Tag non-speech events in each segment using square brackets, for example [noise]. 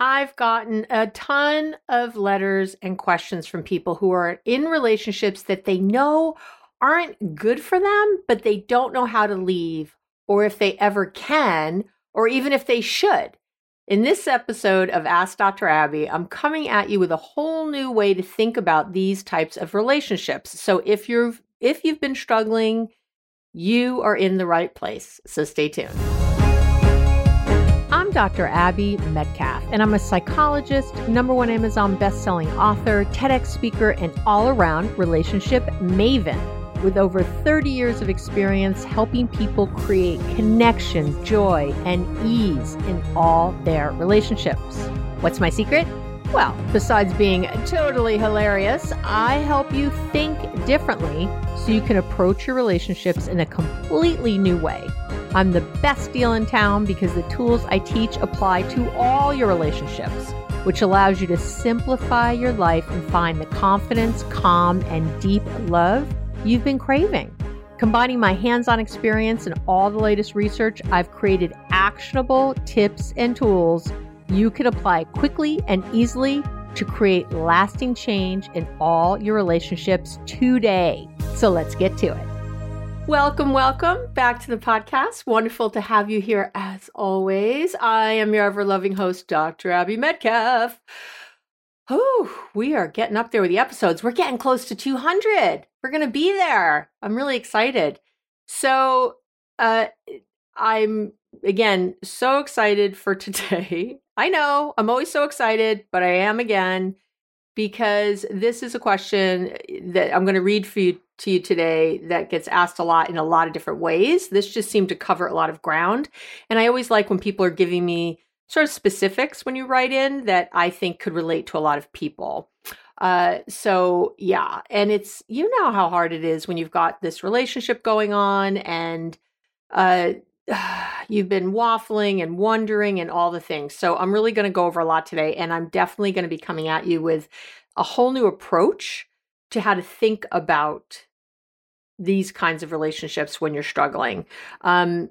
I've gotten a ton of letters and questions from people who are in relationships that they know aren't good for them, but they don't know how to leave, or if they ever can, or even if they should. In this episode of Ask Dr. Abby, I'm coming at you with a whole new way to think about these types of relationships. So if you're if you've been struggling, you are in the right place. So stay tuned. Dr. Abby Medcalf, and I'm a psychologist, number one Amazon best-selling author, TEDx speaker, and all-around relationship maven with over 30 years of experience helping people create connection, joy, and ease in all their relationships. What's my secret? Well, besides being totally hilarious, I help you think differently so you can approach your relationships in a completely new way. I'm the best deal in town because the tools I teach apply to all your relationships, which allows you to simplify your life and find the confidence, calm, and deep love you've been craving. Combining my hands on experience and all the latest research, I've created actionable tips and tools you can apply quickly and easily to create lasting change in all your relationships today. So let's get to it. Welcome, welcome back to the podcast. Wonderful to have you here as always. I am your ever loving host, Dr. Abby Medcalf. Oh, we are getting up there with the episodes. We're getting close to 200. We're going to be there. I'm really excited. So, uh, I'm again so excited for today. [laughs] I know I'm always so excited, but I am again because this is a question that I'm going to read for you to you today that gets asked a lot in a lot of different ways. This just seemed to cover a lot of ground. And I always like when people are giving me sort of specifics when you write in that I think could relate to a lot of people. Uh, so yeah, and it's you know how hard it is when you've got this relationship going on and uh, [sighs] you've been waffling and wondering and all the things. So I'm really going to go over a lot today, and I'm definitely going to be coming at you with a whole new approach to how to think about these kinds of relationships when you're struggling. Um,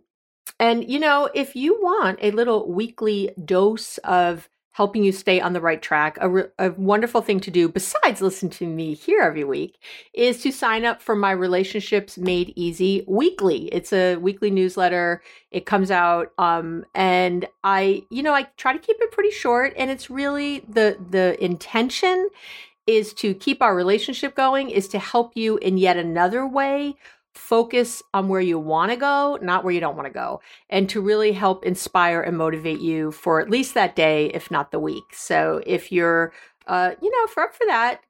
and, you know, if you want a little weekly dose of helping you stay on the right track, a, re- a, wonderful thing to do, besides listen to me here every week, is to sign up for my Relationships Made Easy weekly. It's a weekly newsletter. It comes out, um, and I, you know, I try to keep it pretty short. And it's really the the intention is to keep our relationship going, is to help you in yet another way focus on where you want to go, not where you don't want to go, and to really help inspire and motivate you for at least that day, if not the week. So if you're, uh, you know, if you're up for that,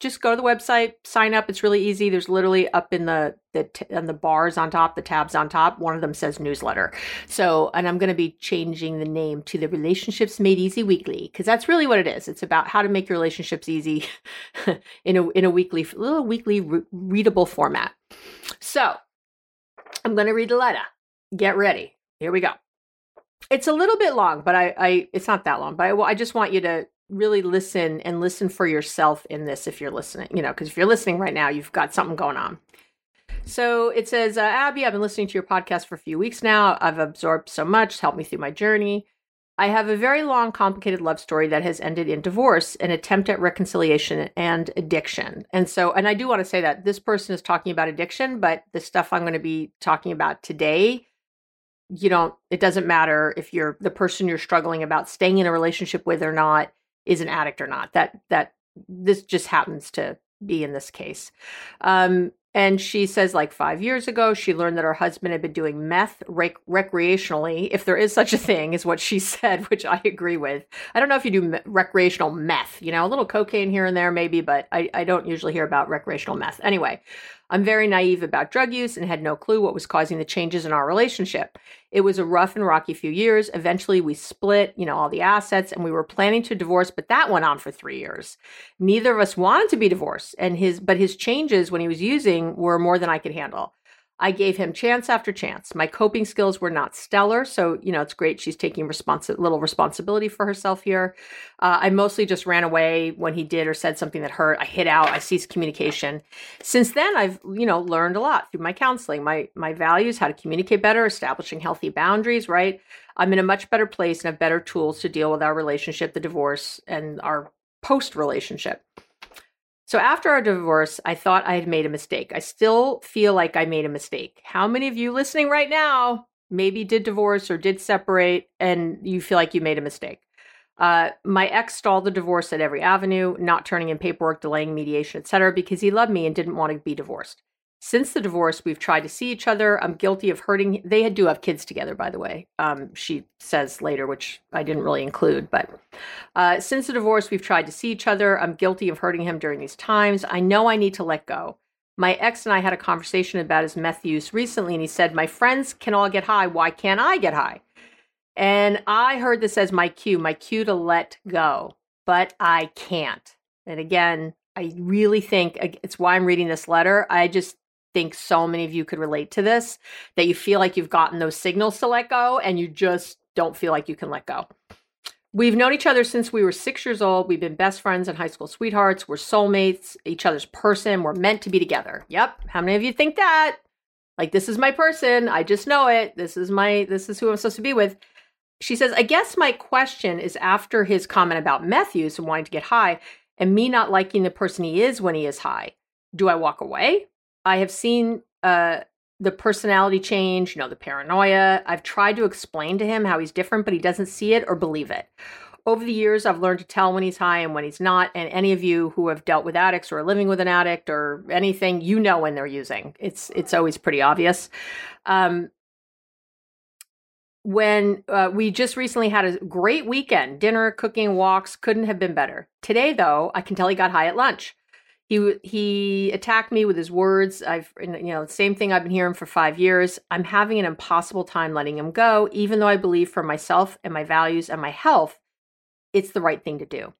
just go to the website, sign up. It's really easy. There's literally up in the the t- on the bars on top, the tabs on top. One of them says newsletter. So, and I'm going to be changing the name to the Relationships Made Easy Weekly because that's really what it is. It's about how to make your relationships easy [laughs] in a in a weekly little weekly re- readable format. So, I'm going to read the letter. Get ready. Here we go. It's a little bit long, but I, I it's not that long. But I, I just want you to really listen and listen for yourself in this if you're listening, you know, because if you're listening right now, you've got something going on. So it says, uh, Abby, I've been listening to your podcast for a few weeks now. I've absorbed so much, helped me through my journey. I have a very long, complicated love story that has ended in divorce, an attempt at reconciliation, and addiction. And so, and I do want to say that this person is talking about addiction, but the stuff I'm going to be talking about today, you don't, it doesn't matter if you're the person you're struggling about staying in a relationship with or not is an addict or not. That that this just happens to be in this case. Um, and she says, like five years ago, she learned that her husband had been doing meth rec- recreationally, if there is such a thing, is what she [laughs] said, which I agree with. I don't know if you do me- recreational meth, you know, a little cocaine here and there, maybe, but I, I don't usually hear about recreational meth. Anyway, I'm very naive about drug use and had no clue what was causing the changes in our relationship. It was a rough and rocky few years. Eventually, we split, you know, all the assets and we were planning to divorce, but that went on for three years. Neither of us wanted to be divorced, and his, but his changes when he was using were more than I could handle. I gave him chance after chance. My coping skills were not stellar, so you know it's great. She's taking little responsibility for herself here. Uh, I mostly just ran away when he did or said something that hurt. I hid out. I ceased communication. Since then, I've you know learned a lot through my counseling, my my values, how to communicate better, establishing healthy boundaries. Right, I'm in a much better place and have better tools to deal with our relationship, the divorce, and our post relationship. So after our divorce, I thought I had made a mistake. I still feel like I made a mistake. How many of you listening right now maybe did divorce or did separate and you feel like you made a mistake? Uh, my ex stalled the divorce at every avenue, not turning in paperwork, delaying mediation, etc., because he loved me and didn't want to be divorced. Since the divorce, we've tried to see each other. I'm guilty of hurting. They do have kids together, by the way. Um, she says later, which I didn't really include. But uh, since the divorce, we've tried to see each other. I'm guilty of hurting him during these times. I know I need to let go. My ex and I had a conversation about his meth use recently, and he said, My friends can all get high. Why can't I get high? And I heard this as my cue, my cue to let go, but I can't. And again, I really think it's why I'm reading this letter. I just think so many of you could relate to this that you feel like you've gotten those signals to let go and you just don't feel like you can let go. We've known each other since we were six years old. We've been best friends and high school sweethearts. We're soulmates, each other's person. We're meant to be together. Yep. How many of you think that? Like, this is my person. I just know it. This is my, this is who I'm supposed to be with. She says, I guess my question is after his comment about meth use and wanting to get high and me not liking the person he is when he is high. Do I walk away? I have seen uh, the personality change, you know, the paranoia. I've tried to explain to him how he's different, but he doesn't see it or believe it. Over the years, I've learned to tell when he's high and when he's not. And any of you who have dealt with addicts or are living with an addict or anything, you know when they're using. It's it's always pretty obvious. Um, when uh, we just recently had a great weekend, dinner, cooking, walks, couldn't have been better. Today, though, I can tell he got high at lunch he he attacked me with his words. I've you know same thing i've been hearing for five years. I'm having an impossible time letting him go even though i believe for myself and my values and my health it's the right thing to do.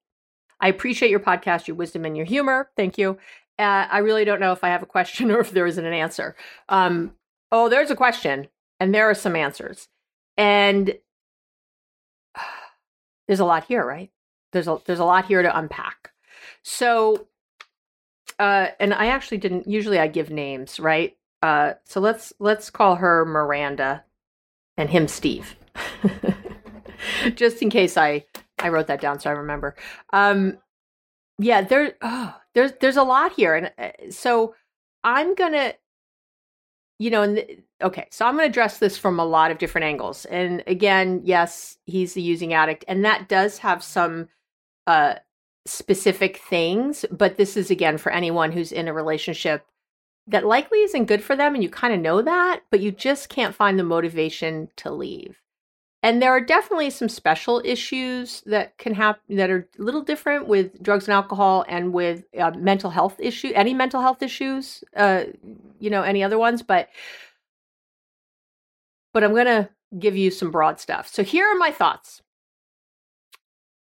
I appreciate your podcast your wisdom and your humor. Thank you. Uh, i really don't know if i have a question [laughs] or if there isn't an answer. Um, oh there's a question and there are some answers. And [sighs] there's a lot here right? There's a there's a lot here to unpack. So uh, and I actually didn't. Usually, I give names, right? Uh, so let's let's call her Miranda, and him Steve, [laughs] just in case I I wrote that down so I remember. Um, yeah, there oh, there's there's a lot here, and uh, so I'm gonna, you know, and okay, so I'm gonna address this from a lot of different angles. And again, yes, he's the using addict, and that does have some uh specific things, but this is again for anyone who's in a relationship that likely isn't good for them and you kind of know that, but you just can't find the motivation to leave. And there are definitely some special issues that can happen that are a little different with drugs and alcohol and with uh, mental health issue, any mental health issues, uh, you know, any other ones. But but I'm gonna give you some broad stuff. So here are my thoughts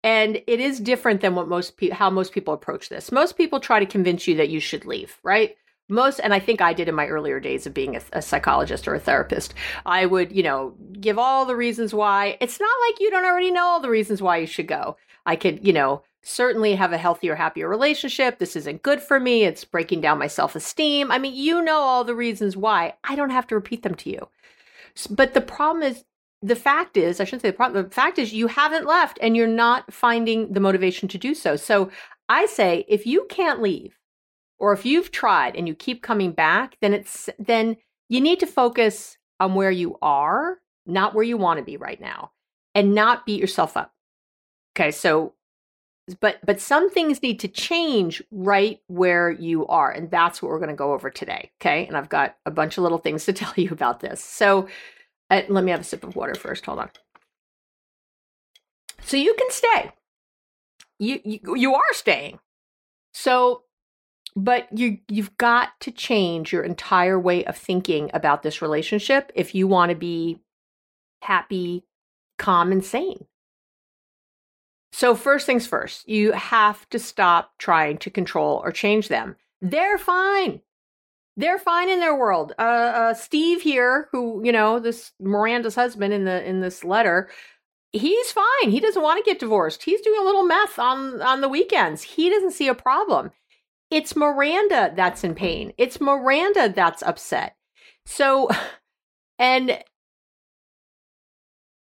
and it is different than what most people how most people approach this. Most people try to convince you that you should leave right? Most and i think i did in my earlier days of being a, a, psychologist or a therapist. I would you know give all the reasons why. It's not like you don't already know all the reasons why you should go. I could you know certainly have a healthier happier relationship. This isn't good for me. It's breaking down my self-esteem. I mean you know all the reasons why. I don't have to repeat them to you. But the problem is the fact is, I shouldn't say the problem, the fact is you haven't left and you're not finding the motivation to do so. So I say if you can't leave or if you've tried and you keep coming back, then it's then you need to focus on where you are, not where you want to be right now, and not beat yourself up. Okay, so but but some things need to change right where you are and that's what we're going to go over today okay and i've got a bunch of little things to [laughs] tell you about this so uh, let me have a sip of water first. Hold on. So you can stay. You, you you are staying. So but you you've got to change your entire way of thinking about this relationship if you want to be happy, calm and sane. So first things first, you have to stop trying to control or change them. They're fine. They're fine in their world. Uh, uh, Steve here, who you know, this Miranda's husband in the in this letter, he's fine. He doesn't want to get divorced. He's doing a little meth on on the weekends. He doesn't see a problem. It's Miranda that's in pain. It's Miranda that's upset. So, [sighs] and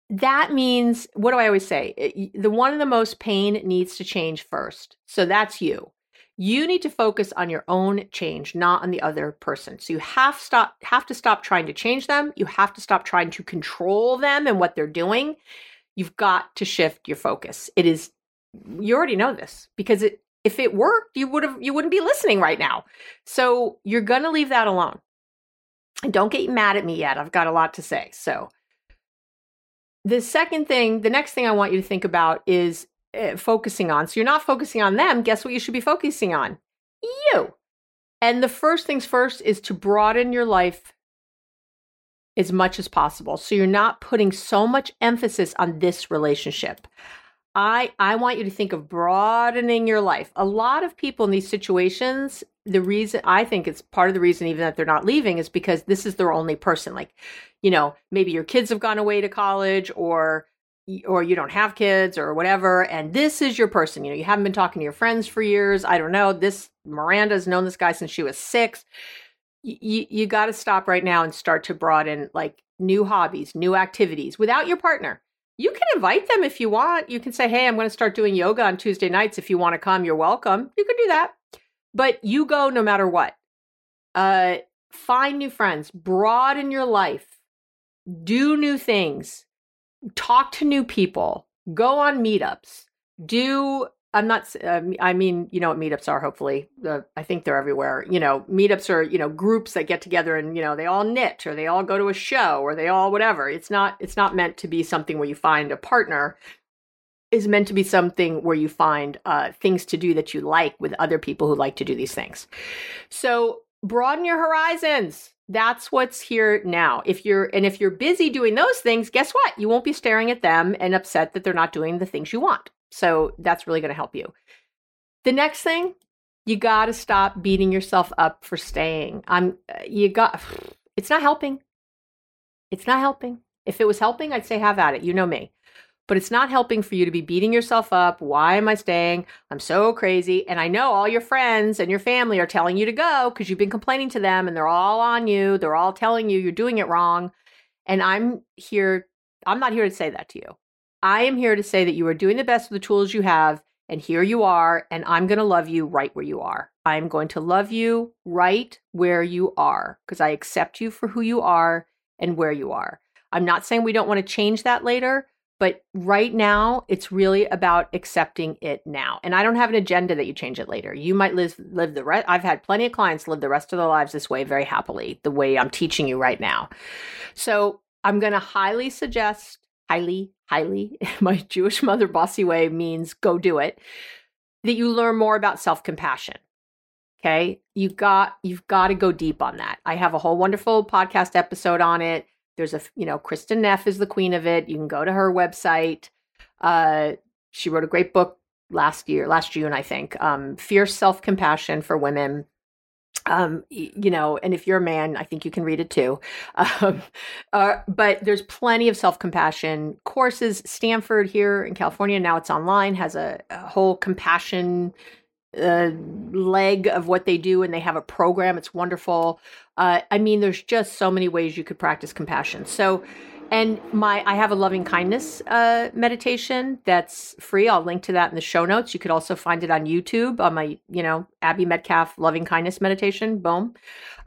that means what do I always say? The one of the most pain needs to change first. So that's you. You need to focus on your own change, not on the other person. So you have stop have to stop trying to change them. You have to stop trying to control them and what they're doing. You've got to shift your focus. It is you already know this because it if it worked, you would have you wouldn't be listening right now. So you're going to leave that alone. And don't get mad at me yet. I've got a lot to say. So the second thing, the next thing I want you to think about is uh, focusing on. So you're not focusing on them. Guess what you should be focusing on? You. And the first things first is to broaden your life as much as possible. So you're not putting so much emphasis on this relationship. I I want you to think of broadening your life. A lot of people in these situations, the reason I think it's part of the reason even that they're not leaving is because this is their only person. Like, you know, maybe your kids have gone away to college or or you don't have kids or whatever and this is your person. You know, you haven't been talking to your friends for years. I don't know. This Miranda's known this guy since she was 6. You you got to stop right now and start to broaden like new hobbies, new activities without your partner you can invite them if you want. You can say, hey, I'm going to start doing yoga on Tuesday nights. If you want to come, you're welcome. You can do that. But you go no matter what. Uh, find new friends, broaden your life, do new things, talk to new people, go on meetups, do I'm not. Uh, I mean, you know what meetups are. Hopefully, uh, I think they're everywhere. You know, meetups are you know groups that get together and you know they all knit or they all go to a show or they all whatever. It's not. It's not meant to be something where you find a partner. Is meant to be something where you find uh, things to do that you like with other people who like to do these things. So broaden your horizons. That's what's here now. If you're and if you're busy doing those things, guess what? You won't be staring at them and upset that they're not doing the things you want. So that's really going to help you. The next thing, you got to stop beating yourself up for staying. I'm uh, you got [sighs] it's not helping. It's not helping. If it was helping, I'd say have at it. You know me. But it's not helping for you to be beating yourself up. Why am I staying? I'm so crazy. And I know all your friends and your family are telling you to go because you've been complaining to them and they're all on you. They're all telling you you're doing it wrong. And I'm here, I'm not here to say that to you. I am here to say that you are doing the best with the tools you have, and here you are, and I'm going to love you right where you are. I'm going to love you right where you are because I accept you for who you are and where you are. I'm not saying we don't want to change that later, but right now it's really about accepting it now. And I don't have an agenda that you change it later. You might live live the rest I've had plenty of clients live the rest of their lives this way very happily, the way I'm teaching you right now. So, I'm going to highly suggest highly, highly, [laughs] my Jewish mother bossy way means go do it, that you learn more about self compassion. Okay. You got, you've got to go deep on that. I have a whole wonderful podcast episode on it. There's a, you know, Kristin Neff is the queen of it. You can go to her website. Uh, she wrote a great book last year, last June, I think, um, Fierce Self Compassion for Women um, you know, and if you're a man, I think you can read it too. [laughs] Um, uh, but there's plenty of self compassion courses. Stanford here in California, now it's online, has a, a whole compassion uh, leg of what they do, and they have a program. It's wonderful. Uh, I mean, there's just so many ways you could practice compassion. So, and my I have a loving kindness uh, meditation that's free. I'll link to that in the show notes. You could also find it on YouTube on my, you know, Abby Medcalf loving kindness meditation. Boom.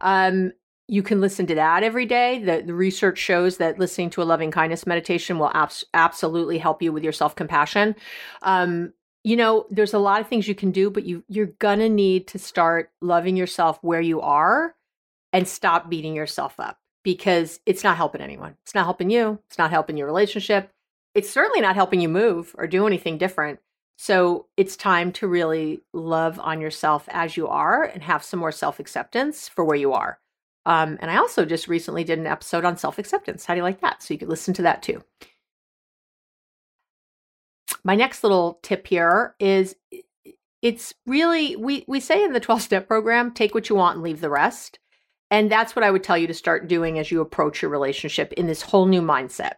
Um, you can listen to that every day. The, the research shows that listening to a loving kindness meditation will abs- absolutely help you with your self compassion. Um, you know, there's a lot of things you can do, but you you're gonna need to start loving yourself where you are and stop beating yourself up because it's not helping anyone. It's not helping you. It's not helping your relationship. It's certainly not helping you move or do anything different. So it's time to really love on yourself as you are and have some more self acceptance for where you are. Um, and I also just recently did an episode on self acceptance. How do you like that? So you could listen to that too. My next little tip here is it's really we we say in the [laughs] 12 step program take what you want and leave the rest and that's what i would tell you to start doing as you approach your relationship in this whole new mindset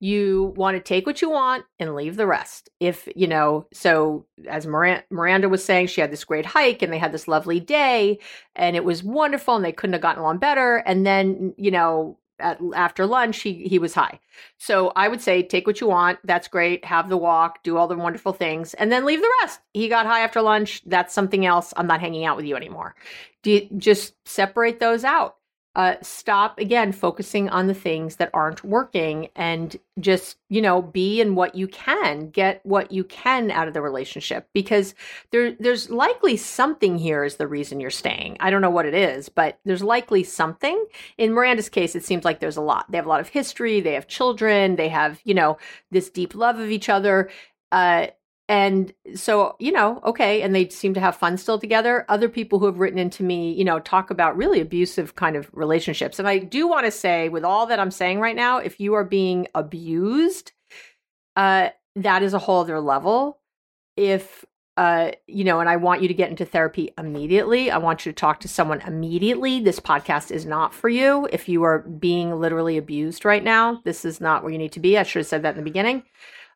you want to take what you want and leave the rest. If, you know, so as Miranda was saying, she had this great hike and they had this lovely day and it was wonderful and they couldn't have gotten along better. And then, you know, at, after lunch, he, he was high. So I would say, take what you want. That's great. Have the walk, do all the wonderful things, and then leave the rest. He got high after lunch. That's something else. I'm not hanging out with you anymore. Do you, just separate those out uh, stop again focusing on the things that aren't working and just you know be in what you can get what you can out of the relationship because there there's likely something here is the reason you're staying. I don't know what it is but there's likely something. In miranda's case it seems like there's a lot. They have a lot of history. They have children. They have you know this deep love of each other. Uh, and so you know okay and they seem to have fun still together other people who have written into me you know talk about really abusive kind of relationships and i do want to say with all that i'm saying right now if you are being abused uh that is a whole other level if uh, you know, and I want you to get into therapy immediately. I want you to talk to someone immediately. This podcast is not for you. If you are being literally abused right now, this is not where you need to be. I should have said that in the beginning.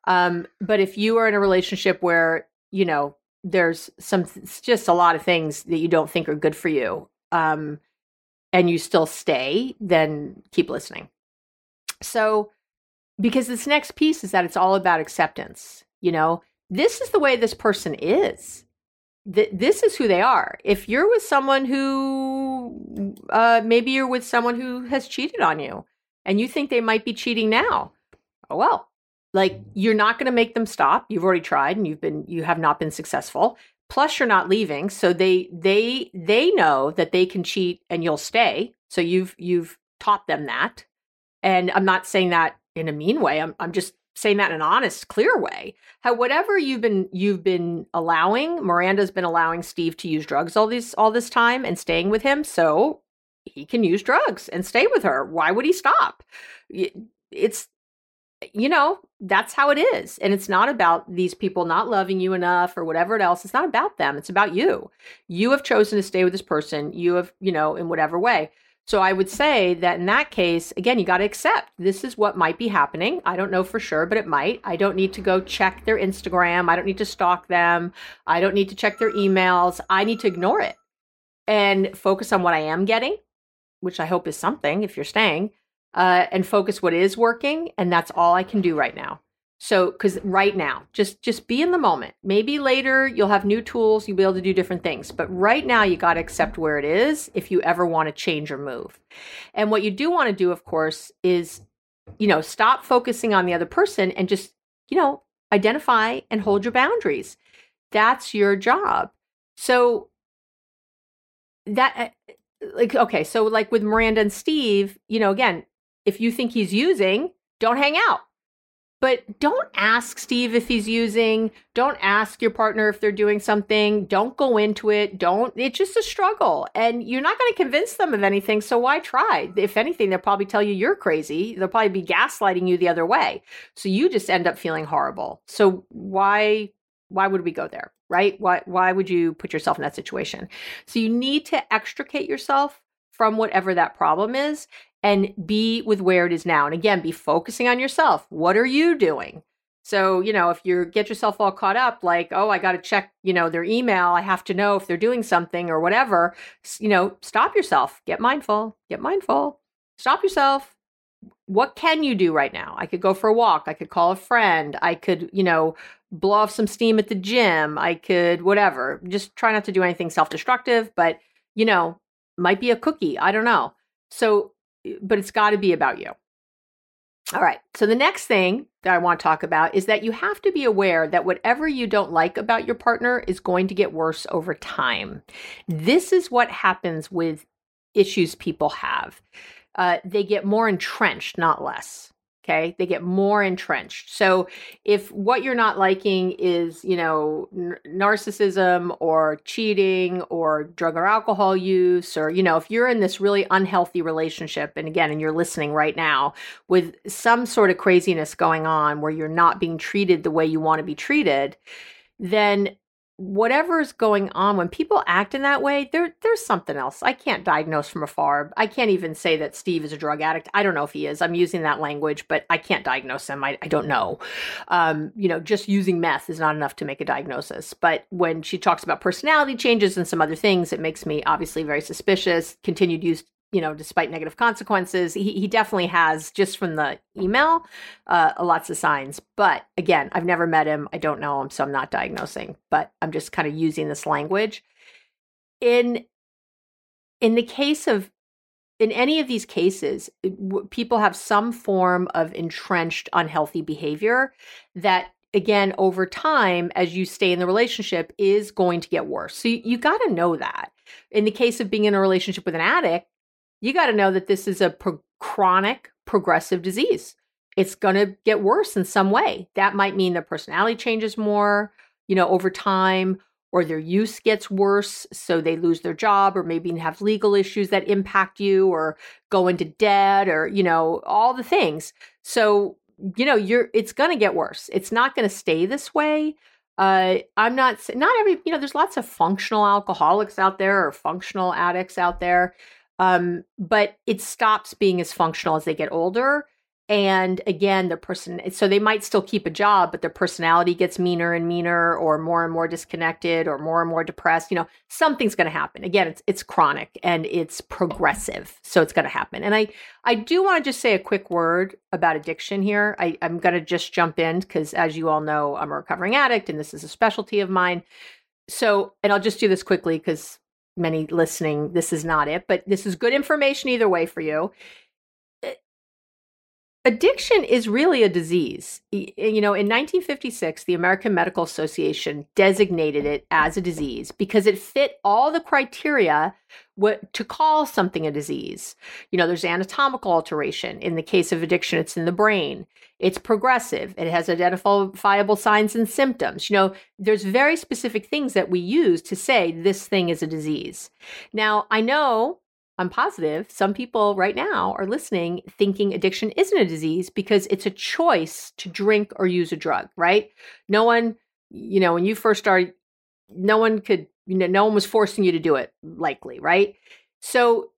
Um, but if you are in a relationship where, you know, there's some just a lot of things that you don't think are good for you, um, and you still stay, then keep listening. So, because this next piece is that it's all about acceptance. You know, this is the way this person is. Th- this is who they are. If you're with someone who, uh, maybe you're with someone who has cheated on you and you think they might be cheating now, oh well, like you're not going to make them stop. You've already tried and you've been you have not been successful. Plus you're not leaving, so they they they know that they can cheat and you'll stay. So you've you've taught them that. And I'm not saying that in a mean way. I'm I'm just saying that in an honest, clear way. How whatever you've been you've been allowing, Miranda's been allowing Steve to use drugs all this all this time and staying with him, so he can use drugs and stay with her. Why would he stop? It's you know, that's how it is. And it's not about these people not loving you enough or whatever else. It's not about them. It's about you. You have chosen to stay with this person. You have, you know, in whatever way. So I would say that in that case, again, you got to accept this is what might be happening. I don't know for sure, but it might. I don't need to go check their Instagram. I don't need to stalk them. I don't need to check their emails. I need to ignore it and focus on what I am getting, which I hope is something if you're staying uh, and focus what is working and that's all i can do right now. So because right now just just be in the moment. Maybe later you'll have new tools you'll be able to do different things but right now you got to accept where it is if you ever want to change or move. And what you do want to do of course is you know stop focusing on the other person and just you know identify and hold your boundaries. That's your job. So that uh, like okay so like with miranda and steve you know again if you think he's using, don't hang out. But don't ask Steve if he's using. Don't ask your partner if they're doing something. Don't go into it. Don't, it's just a struggle. And you're not going to convince them of anything. So why try? If anything, they'll probably tell you you're crazy. They'll probably be gaslighting you the other way. So you just end up feeling horrible. So why, why would we go there? Right? Why, why would you put yourself in that situation? So you need to extricate yourself from whatever that problem is and be with where it is now. And again, be focusing on yourself. What are you doing? So, you know, if you get yourself all caught up, like, oh, I got to check, you know, their email, I have to know if they're doing something or whatever, you know, stop yourself. Get mindful. Get mindful. Stop yourself. What can you do right now? I could go for a walk. I could call a friend. I could, you know, blow off some steam at the gym. I could, whatever. Just try not to do anything self destructive, but, you know, might be a cookie. I don't know. So but it's got to be about you. All right. So the next thing that I want to talk about is that you have to be aware that whatever you don't like about your partner is going to get worse over time. This is what happens with issues people have. Uh, they get more entrenched, not less. Okay. They get more entrenched. So if what you're not liking is, you know, n- narcissism or cheating or drug or alcohol use, or, you know, if you're in this really unhealthy relationship, and again, and you're listening right now with some sort of craziness going on where you're not being treated the way you want to be treated, then whatever's going on when people act in that way there there's something else. I can't diagnose from afar. I can't even say that steve is a drug addict. I don't know if he is. I'm using that language but i can't diagnose him. I, I don't know. Um, you know just using meth is not enough to make a diagnosis. But when she talks about personality changes and some other things it makes me obviously very suspicious. Continued use you know, despite negative consequences, he, he definitely has just from the email, uh, lots of signs. But again, I've never met him. I don't know him, so I'm not diagnosing. But I'm just kind of using this language. In in the case of in any of these cases, people have some form of entrenched unhealthy behavior that again over time as you stay in the relationship is going to get worse so you, you got to know that in the case of being in a relationship with an addict you got to know that this is a pro- chronic progressive disease. It's going to get worse in some way. That might mean their personality changes more, you know, over time, or their use gets worse. So they lose their job, or maybe have legal issues that impact you, or go into debt, or, you know, all the things. So, you know, you're, it's going to get worse. It's not going to stay this way. Uh, I'm not, not every, you know, there's lots of functional alcoholics out there or functional addicts out there. Um, but it stops being as functional as they get older. And again, the person, so they might still keep a job, but their personality gets meaner and meaner, or more and more disconnected, or more and more depressed. You know, something's going to happen. Again, it's it's chronic and it's progressive, so it's going to happen. And I I do want to just say a quick word about addiction here. I, I'm going to just jump in because, as you all know, I'm a recovering addict, and this is a specialty of mine. So, and I'll just do this quickly because many listening, this is not it, but this is good information either way for you. Addiction is really a disease. You know, in 1956, the American Medical Association designated it as a disease because it fit all the criteria what to call something a disease. You know, there's anatomical alteration. In the case of addiction, it's in the brain. It's progressive. It has identifiable signs and symptoms. You know, there's very specific things that we use to say this thing is a disease. Now, I know I'm positive some people right now are listening thinking addiction isn't a disease because it's a choice to drink or use a drug, right? No one, you know, when you first started, no one could, you know, no one was forcing you to do it, likely, right? So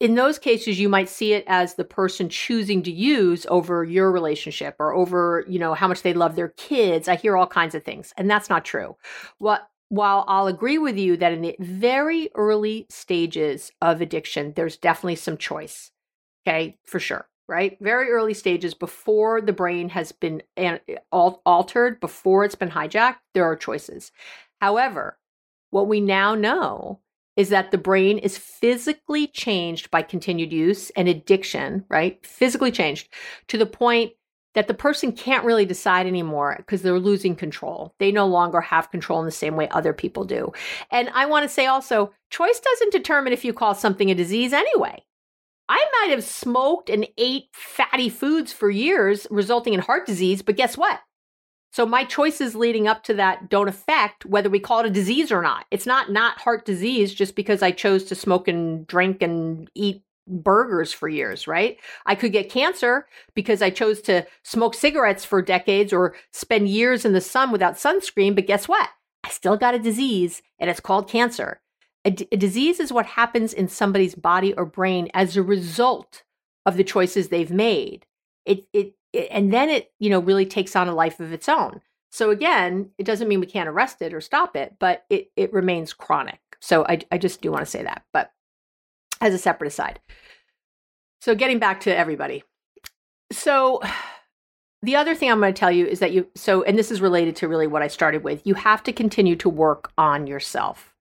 in those cases you might see it as the person choosing to use over your relationship or over you know how much they love their kids i hear all kinds of things and that's not true what while I'll agree with you that in the very early stages of addiction, there's definitely some choice. Okay, for sure, right? Very early stages before the brain has been altered, before it's been hijacked, there are choices. However, what we now know is that the brain is physically changed by continued use and addiction, right? Physically changed to the point that the person can't really decide anymore because they're losing control. They no longer have control in the same way other people do. And I want to say also, choice doesn't determine if you call something a disease anyway. I might have smoked and ate fatty foods for years, resulting in heart disease, but guess what? So my choices leading up to that don't affect whether we call it a disease or not. It's not not heart disease just because I chose to smoke and drink and eat burgers for years, right? I could get cancer because I chose to smoke cigarettes for decades or spend years in the sun without sunscreen. But guess what? I still got a disease and it's called cancer. A, d- a disease is what happens in somebody's body or brain as a result of the choices they've made. It, it, it, and then it, you know, really takes on a life of its own. So again, it doesn't mean we can't arrest it or stop it, but it, it remains chronic. So I, I just do want to say that. But as a separate aside. So, getting back to everybody. So, the other thing I'm going to tell you is that you, so, and this is related to really what I started with, you have to continue to work on yourself.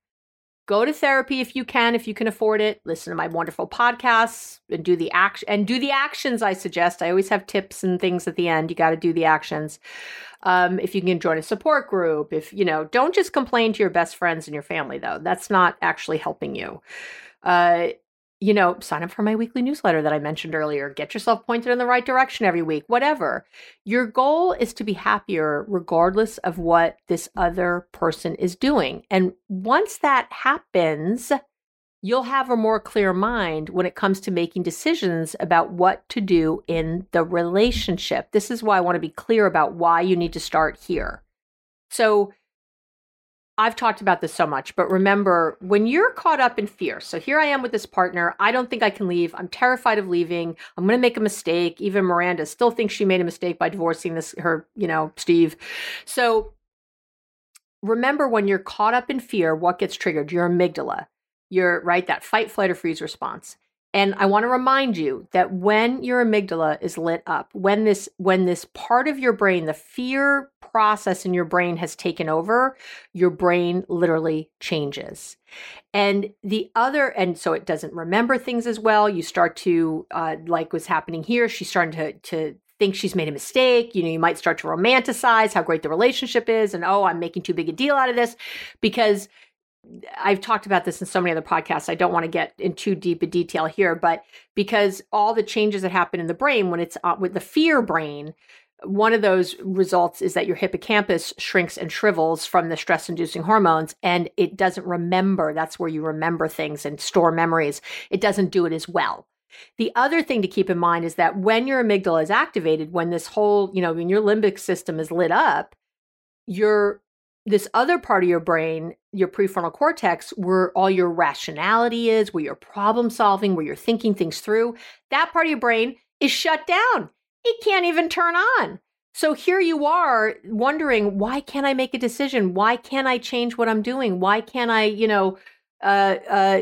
Go to therapy if you can, if you can afford it. Listen to my wonderful podcasts and do the action and do the actions I suggest. I always have tips and things at the end. You got to do the actions. Um, if you can join a support group, if you know, don't just complain to your best friends and your family though. That's not actually helping you. Uh, you know, sign up for my weekly newsletter that I mentioned earlier. Get yourself pointed in the right direction every week, whatever. Your goal is to be happier regardless of what this other person is doing. And once that happens, you'll have a more clear mind when it comes to making decisions about what to do in the relationship. This is why I want to be clear about why you need to start here. So, I've talked about this so much, but remember when you're caught up in fear. So here I am with this partner. I don't think I can leave. I'm terrified of leaving. I'm going to make a mistake. Even Miranda still thinks she made a mistake by divorcing this her, you know, Steve. So remember when you're caught up in fear, what gets triggered? Your amygdala. Your right that fight, flight or freeze response. And I want to remind you that when your amygdala is lit up, when this when this part of your brain, the fear process in your brain has taken over, your brain literally changes. And the other, and so it doesn't remember things as well. You start to, uh, like what's happening here, she's starting to to think she's made a mistake. You know, you might start to romanticize how great the relationship is, and oh, I'm making too big a deal out of this because I've talked about this in so many other podcasts. I don't want to get in too deep a detail here, but because all the changes that happen in the brain when it's uh, with the fear brain, one of those results is that your hippocampus shrinks and shrivels from the stress inducing hormones and it doesn't remember. That's where you remember things and store memories. It doesn't do it as well. The other thing to keep in mind is that when your amygdala is activated, when this whole, you know, when your limbic system is lit up, your this other part of your brain, your prefrontal cortex, where all your rationality is, where you're problem solving, where you're thinking things through, that part of your brain is shut down. It can't even turn on. So here you are wondering, why can't I make a decision? Why can't I change what I'm doing? Why can't I, you know, uh, uh,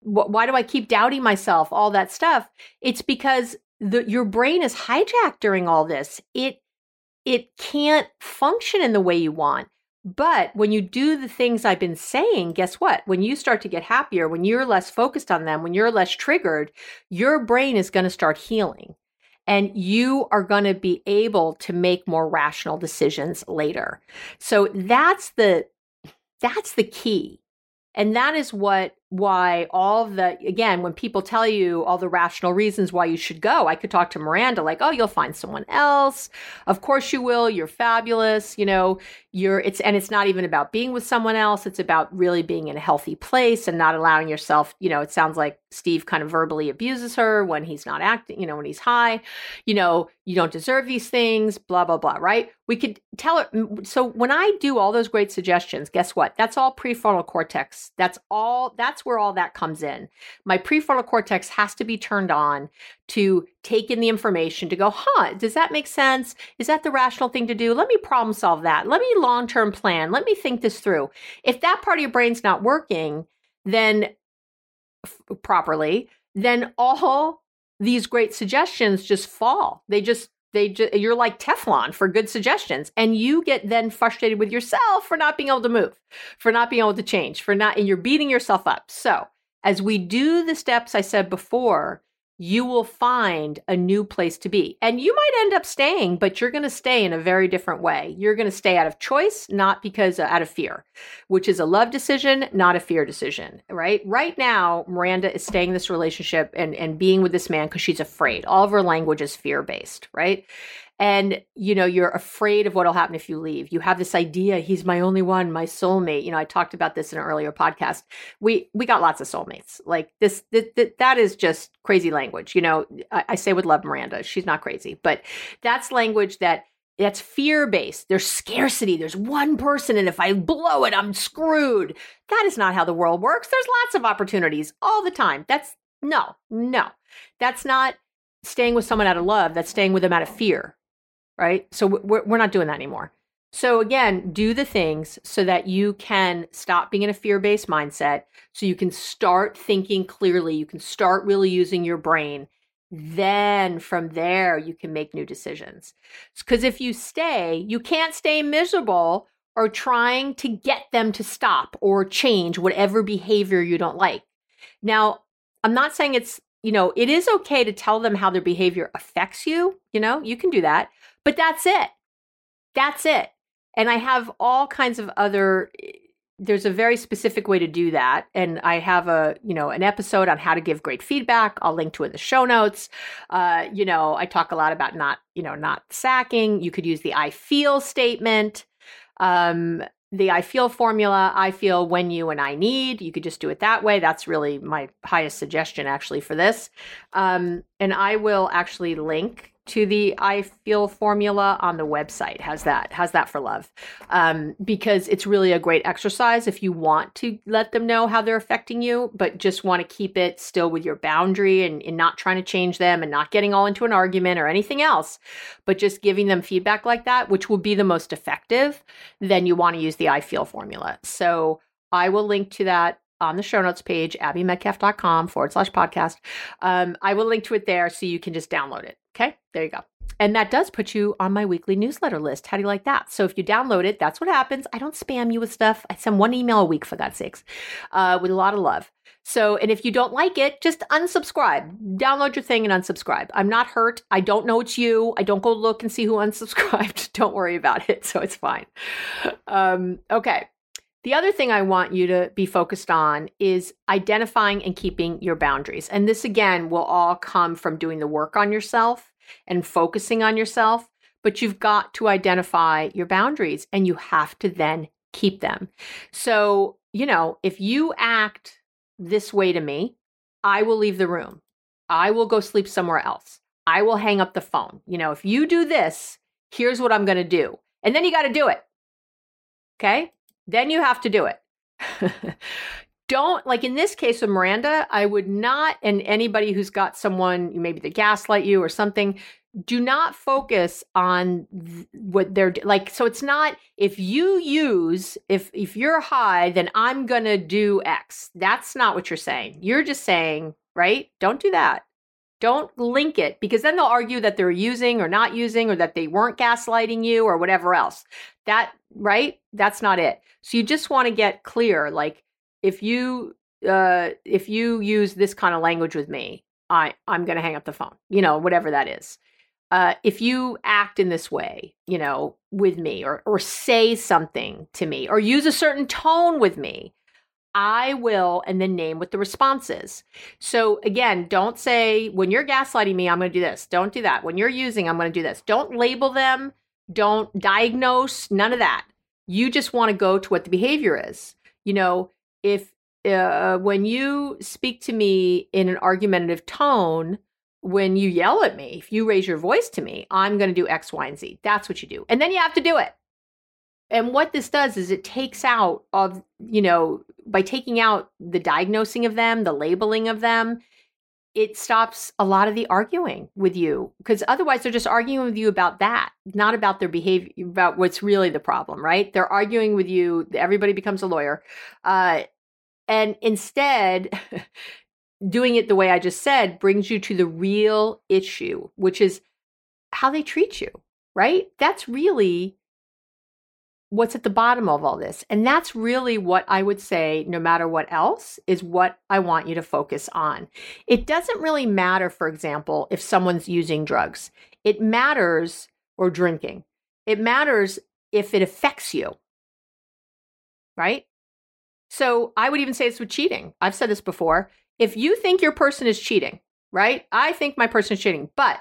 wh- why do I keep doubting myself? All that stuff. It's because the, your brain is hijacked during all this. It it can't function in the way you want. But when you do the things I've been saying, guess what? When you start to get happier, when you're less focused on them, when you're less triggered, your brain is going to start healing and you are going to be able to make more rational decisions later. So that's the that's the key. And that is what why all the again when people tell you all the rational reasons why you should go i could talk to miranda like oh you'll find someone else. Of course you will. You're fabulous. You know you're it's and it's not even about being with someone else. It's about really being in a healthy place and not allowing yourself you know it sounds like steve kind of verbally abuses her when he's not acting you know when he's high. You know you don't deserve these things blah blah blah right? We could tell her mm, so when i do all those great suggestions guess what? That's all prefrontal cortex. That's all that's that's where all that comes in. My prefrontal cortex has to be turned on to take in the information to go, huh, does that make sense? Is that the rational thing to do? Let me problem solve that. Let me long term plan. Let me think this through. If that part of your brain's not working, then f- properly, then all these great suggestions just fall. They just they just you're like Teflon for good suggestions and you get then frustrated with yourself for not being able to move, for not being able to change, for not and you're beating yourself up. So, as we do the steps I said before, you will find a new place to be. And you might end up staying, but you're going to stay in a very different way. You're going to stay out of choice, not because uh, out of fear, which is a love decision, not a fear decision, right? Right now, Miranda is staying in this relationship and, and being with this man because she's afraid. All of her language is fear based, right? And you know you're afraid of what'll happen if you leave you have this idea he's my only one my soulmate you know i talked about this in an earlier podcast we we got lots of soulmates like this that, is just crazy language you know I, I say with love miranda she's not crazy but that's language that that's fear based. There's scarcity. There's one person, and if I blow it, I'm screwed. That is not how the world works. There's lots of opportunities all the time. That's no, no. That's not staying with someone out of love. That's staying with them out of fear right? So we're, we're not doing that anymore. So again, do the things so that you can stop being in a fear based mindset, so you can start thinking clearly, you can start really using your brain. Then from there, you can make new decisions. Because if you stay, you can't stay miserable or trying to get them to stop or change whatever behavior you don't like. Now, I'm not saying it's, you know, it is okay to tell them how their behavior affects you. You know, you can do that. But that's it. That's it. And I have all kinds of other there's a very specific way to do that and i have a you know an episode on how to give great feedback i'll link to in the show notes uh, you know i talk a lot about not you know not sacking you could use the i feel statement um, the I feel formula, I feel when you and I need. You could just do it that way. That's really my highest suggestion, actually, for this. Um, and I will actually link to the I feel formula on the website. How's that? How's that for love? Um, because it's really a great exercise if you want to let them know how they're affecting you, but just want to keep it still with your boundary and, and not trying to change them and not getting all into an argument or anything else, but just giving them feedback like that, which will be the most effective, then you want to use the I feel formula. So I will link to that on the show notes page, abbymedcalf.com forward slash podcast. Um, I will link to it there so you can just download it. Okay, there you go. And that does put you on my weekly newsletter list. How do you like that? So if you download it, that's what happens. I don't spam you with stuff. I send one email a week, for God's sakes, uh, with a lot of love. So, and if you don't like it, just unsubscribe. Download your thing and unsubscribe. I'm not hurt. I don't know it's you. I don't go look and see who [laughs] unsubscribed. don't worry about it. So it's fine. Um, okay. The other thing I want you to be focused on is identifying and keeping your boundaries. And this, again, will all come from doing the work on yourself and focusing on yourself. But you've got to identify your boundaries and you have to then keep them. So, you know, if you act this way to me, I will leave the room. I will go sleep somewhere else. I will hang up the phone. You know, if you do this, here's what I'm going to do. And then you got to do it. Okay? Then you have to do it. [laughs] Don't like in this case of Miranda, I would not, and anybody who's got someone maybe they gaslight you or something, do not focus on what they're like. So it's not if you use if if you're high, then I'm gonna do X. That's not what you're saying. You're just saying, right? Don't do that. Don't link it because then they'll argue that they're using or not using or that they weren't gaslighting you or whatever else. That, right? That's not it. So you just want to get clear. Like if you, uh, if you use this kind of language with me, I, I'm going to hang up the phone, you know, whatever that is. Uh, if you act in this way, you know, with me or, or say something to me or use a certain tone with me, I will, and then name what the response is. So again, don't say, when you're gaslighting me, I'm going to do this. Don't do that. When you're using, I'm going to do this. Don't label them. Don't diagnose, none of that. You just want to go to what the behavior is. You know, if uh, when you speak to me in an argumentative tone, when you yell at me, if you raise your voice to me, I'm going to do X, Y, and Z. That's what you do. And then you have to do it. And what this does is it takes out of, you know, by taking out the diagnosing of them, the labeling of them, it stops a lot of the arguing with you because otherwise they're just arguing with you about that, not about their behavior, about what's really the problem, right? They're arguing with you. Everybody becomes a lawyer. Uh, and instead, [laughs] doing it the way I just said brings you to the real issue, which is how they treat you, right? That's really what's at the bottom of all this. And that's really what I would say, no matter what else, is what I want you to focus on. It doesn't really matter, for example, if someone's using drugs, it matters, or drinking, it matters if it affects you, right? So I would even say this with cheating. I've said this before. If you think your person is cheating, right? I think my person is cheating, but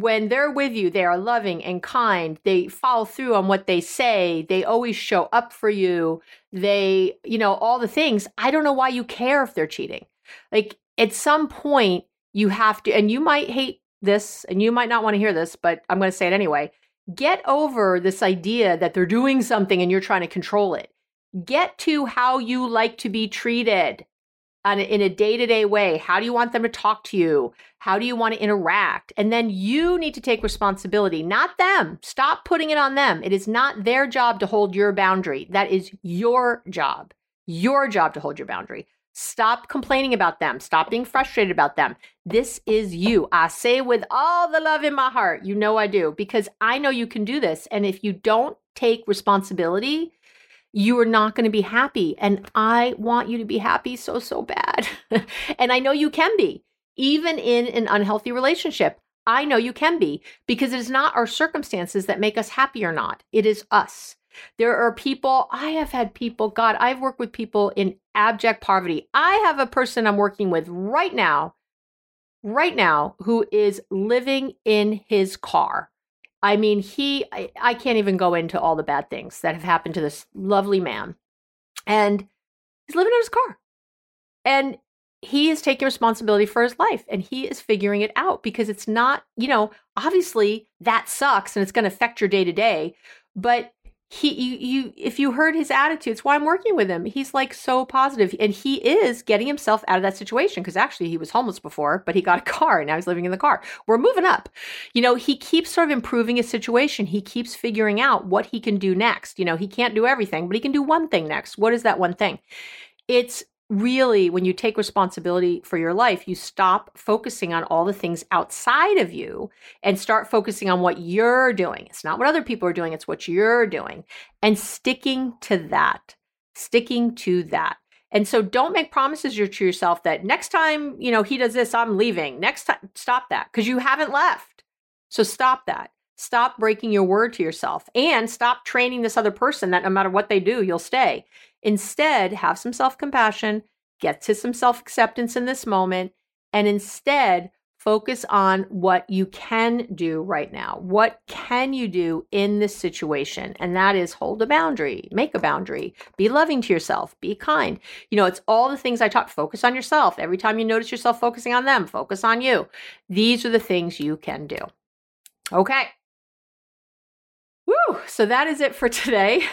when they're with you, they are loving and kind. They follow through on what they say. They always show up for you. They, you know, all the things. I don't know why you care if they're cheating. Like at some point, you have to, and you might hate this and you might not want to hear this, but I'm going to say it anyway. Get over this idea that they're doing something and you're trying to control it. Get to how you like to be treated in a day to day way. How do you want them to talk to you? How do you want to interact? And then you need to take responsibility, not them. Stop putting it on them. It is not their job to hold your boundary. That is your job. Your job to hold your boundary. Stop complaining about them. Stop being frustrated about them. This is you. I say with all the love in my heart, you know I do, because I know you can do this. And if you don't take responsibility, you are not going to be happy. And I want you to be happy so, so bad. [laughs] and I know you can be, even in an unhealthy relationship. I know you can be because it is not our circumstances that make us happy or not. It is us. There are people, I have had people, God, I've worked with people in abject poverty. I have a person I'm working with right now, right now, who is living in his car. I mean, he, I, I can't even go into all the bad things that have happened to this lovely man. And he's living in his car. And he is taking responsibility for his life and he is figuring it out because it's not, you know, obviously that sucks and it's going to affect your day to day, but he you, you if you heard his attitude, it's why I'm working with him. He's like so positive and he is getting himself out of that situation because actually he was homeless before, but he got a [laughs] car and now he's living in the car. We're moving up. You know, he keeps sort of improving his situation. He keeps figuring out what he can do next. You know, he can't do everything, but he can do one thing next. What is that one thing? It's really, when you take responsibility for your life, you stop focusing on all the things outside of you and start focusing on what you're doing. It's not what other people are doing, it's what you're doing. And sticking to that, sticking to that. And so don't make promises to yourself that next time, you know, he does this, I'm leaving. Next time, stop that because you haven't left. So stop that. Stop breaking your word to yourself and stop training this other person that no matter what they do, you'll stay. Instead, have some self compassion, get to some self acceptance in this moment, and instead focus on what you can do right now. What can you do in this situation? And that is hold a boundary, make a boundary, be loving to yourself, be kind. You know, it's all the things I talk focus on yourself. Every time you notice yourself focusing on them, focus on you. These are the things you can do. Okay. Woo! So that is it for [laughs] today.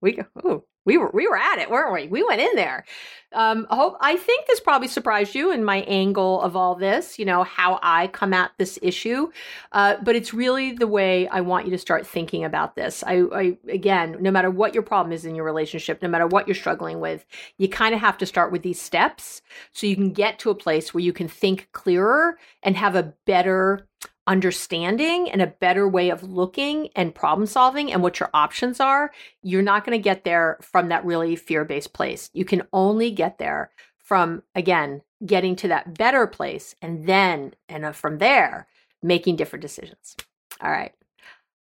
we go. Ooh, we were we were at it, weren't we? We went in there. Um, hope I think this probably surprised you in my angle of all this. You know how I come at this issue, uh, but it's really the way I want you to start thinking about this. I, I again, no matter what your problem is in your relationship, no matter what you're struggling with, you kind of have to start with these steps so you can get to a place where you can think clearer and have a better understanding and a better way of looking and problem solving and what your options are, you're not going to get there from that really fear based place. You can only get there from, again, getting to that better place and then, and uh, from there, making different decisions. All right.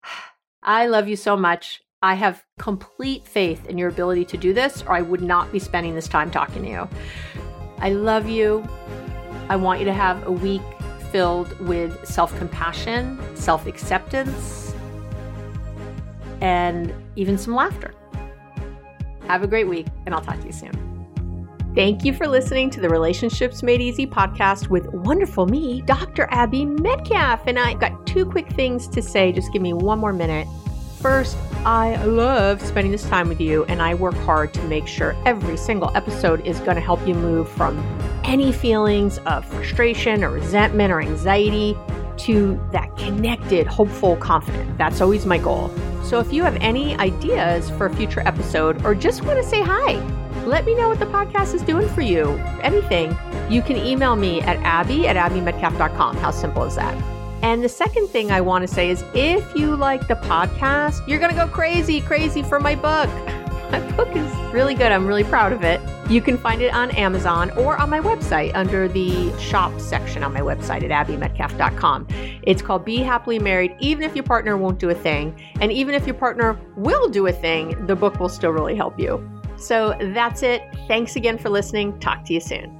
[sighs] I love you so much. I have complete faith in your ability to do this, or I would not be spending this time talking to you. I love you. I want you to have a week filled with self compassion, self acceptance, and even some laughter. Have a great week, and I'll talk to you soon. Thank you for listening to the Relationships Made Easy podcast with wonderful me, Dr. Abby Medcalf. And I've got two quick things to say. Just give me one more minute. First, I love spending this time with you, and I work hard to make sure every single episode is going to help you move from any feelings of frustration or resentment or anxiety to that connected, hopeful, confident. That's always my goal. So if you have any ideas for a future episode or just want to say hi, let me know what the podcast is doing for you. Anything, you can email me at abby at abbymedcalf.com. How simple is that? And the second thing I want to say is if you like the podcast, you're going to go crazy, crazy for my book. [laughs] My book is really good. I'm really proud of it. You can find it on Amazon or on my website under the shop section on my website at abbymedcalf.com. It's called Be Happily Married, even if your partner won't do a thing. And even if your partner will do a thing, the book will still really help you. So that's it. Thanks again for listening. Talk to you soon.